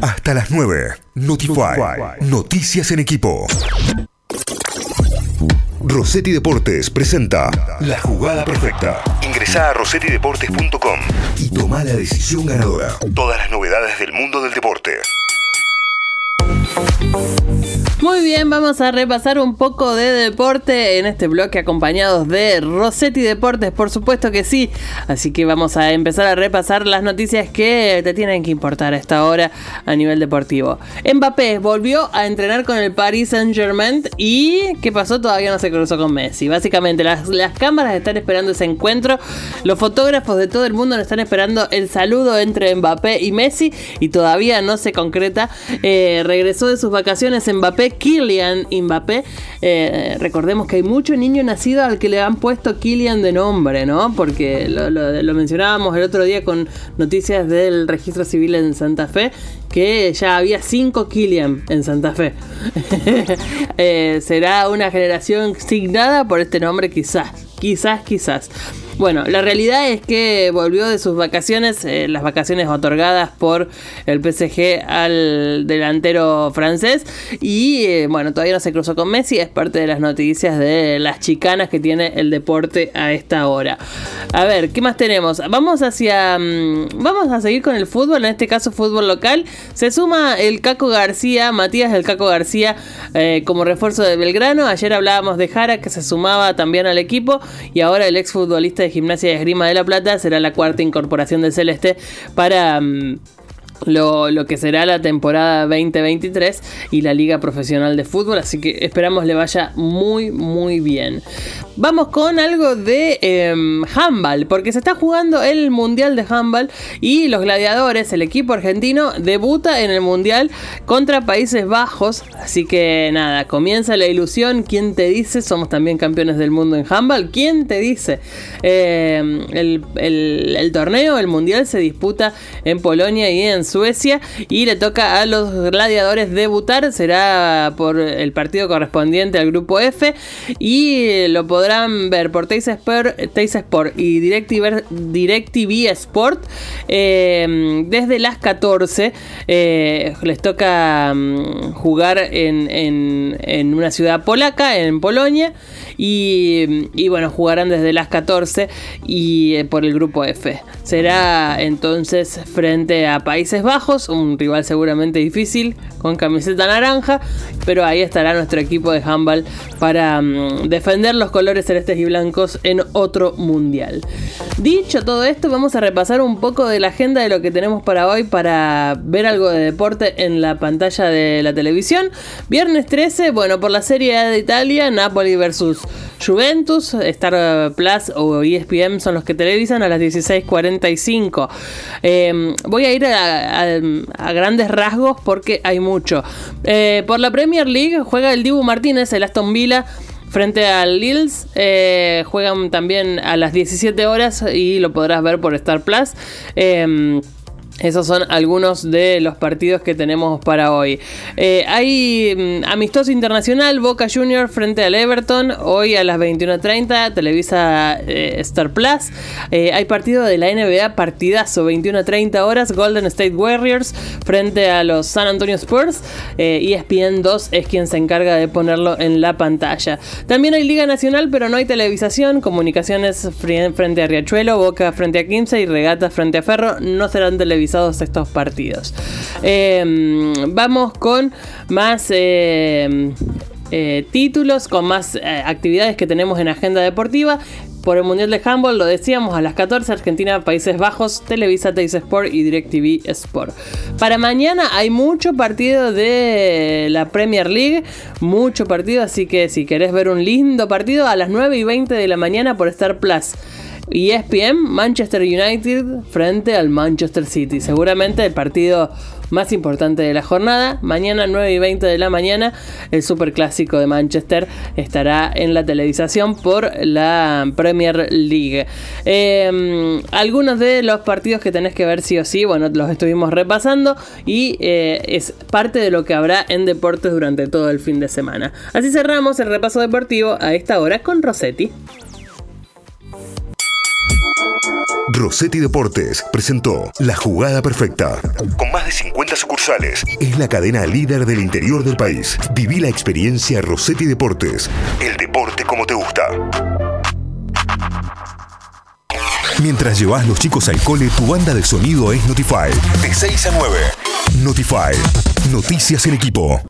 Hasta las 9. Notify. Noticias en equipo. Rossetti Deportes presenta La Jugada Perfecta. Ingresa a rossettideportes.com y toma la decisión ganadora. Todas las novedades del mundo del deporte. Muy bien, vamos a repasar un poco de deporte en este bloque acompañados de Rossetti Deportes, por supuesto que sí. Así que vamos a empezar a repasar las noticias que te tienen que importar a esta hora a nivel deportivo. Mbappé volvió a entrenar con el Paris Saint Germain y ¿qué pasó? Todavía no se cruzó con Messi. Básicamente las, las cámaras están esperando ese encuentro, los fotógrafos de todo el mundo están esperando el saludo entre Mbappé y Messi y todavía no se concreta. Eh, regresó de sus vacaciones Mbappé Kylian Mbappé. Eh, recordemos que hay mucho niño nacido al que le han puesto Kylian de nombre, ¿no? Porque lo, mencionábamos el otro día con noticias del registro civil en Santa Fe, que ya había cinco Kylian en Santa Fe. Eh, será una generación signada por este nombre quizás, quizás, quizás. Bueno, la realidad es que volvió de sus vacaciones, eh, las vacaciones otorgadas por el PSG al delantero francés. Y eh, bueno, todavía no se cruzó con Messi, es parte de las noticias de las chicanas que tiene el deporte a esta hora. A ver, ¿qué más tenemos? Vamos hacia. Mm, vamos a seguir con el fútbol, en este caso fútbol local. Se suma el Caco García, Matías del Caco García, eh, como refuerzo de Belgrano. Ayer hablábamos de Jara que se sumaba también al equipo. Y ahora el exfutbolista de Gimnasia de Esgrima de la Plata será la cuarta incorporación del Celeste para... Lo, lo, que será la temporada 2023 y la Liga Profesional de Fútbol, así que esperamos le vaya muy muy bien. Vamos con algo de em, handball, porque se está jugando el Mundial de Handball y los gladiadores, el equipo argentino, debuta en el Mundial contra Países Bajos. Así que nada, comienza la ilusión. ¿Quién te dice? Somos también campeones del mundo en handball. ¿Quién te dice? Em, el, el torneo, el Mundial se disputa en Polonia y en Suecia y le toca a los gladiadores debutar. Será por el partido correspondiente al grupo F y lo podemos podrán ver por Teis Sport, y DirecTV, Sport eh, desde las 14. Eh, les toca mm, jugar en, una ciudad polaca, en Polonia. Y, bueno, jugarán desde las 14 y eh, por el grupo F. Será entonces frente a Países Bajos, un rival seguramente difícil, con camiseta naranja, pero ahí estará nuestro equipo de handball para mm, defender los colores celestes y blancos en otro mundial. Dicho todo esto, vamos a repasar un poco de la agenda de lo que tenemos para hoy para ver algo de deporte en la pantalla de la televisión. Viernes 13, bueno, por la Serie A de Italia, Napoli versus Juventus, Star Plus o ESPN son los que televisan a las 16.45. Em, voy a ir a, grandes rasgos porque hay mucho. Eh, por la Premier League juega el Dibu Martínez, el Aston Villa frente al Lils. Eh, juegan también a las 17 horas y lo podrás ver por Star Plus. Esos son algunos de los partidos que tenemos para hoy. Eh, hay mm, amistoso internacional, Boca Junior frente al Everton, hoy a las 21.30, Televisa eh, Star Plus. Eh, hay partido de la NBA, partidazo, 21.30 horas, Golden State Warriors frente a los San Antonio Spurs. ESPN 2 es quien se encarga de ponerlo en la pantalla. También hay Liga Nacional, pero no hay televisación, comunicaciones frente a Riachuelo, Boca frente a Quimsa y Regata frente a Ferro, no serán televisados estos partidos. Em, vamos con más em, eh, títulos, con más eh, actividades que tenemos en agenda deportiva. Por el Mundial de Handball, lo decíamos, a las 14, Argentina, Países Bajos, Televisa, Teis Sport y DirecTV Sport. Para mañana hay mucho partido de la Premier League, mucho partido, así que si querés ver un lindo partido, a las 9 y 20 de la mañana por Star Plus. ESPN, Manchester United frente al Manchester City. Seguramente el partido más importante de la jornada. Mañana 9 y 20 de la mañana el Super Clásico de Manchester estará en la televisación por la Premier League. Em, algunos de los partidos que tenés que ver sí o sí, bueno, los estuvimos repasando y eh, es parte de lo que habrá en deportes durante todo el fin de semana. Así cerramos el repaso deportivo a esta hora con Rossetti. Rossetti Deportes presentó La Jugada Perfecta. Con más de 50 sucursales, es la cadena líder del interior del país. Viví la experiencia Rossetti Deportes. El deporte como te gusta. Mientras llevas los chicos al cole, tu banda de sonido es Notify. De 6 a 9. Notify. Noticias en equipo.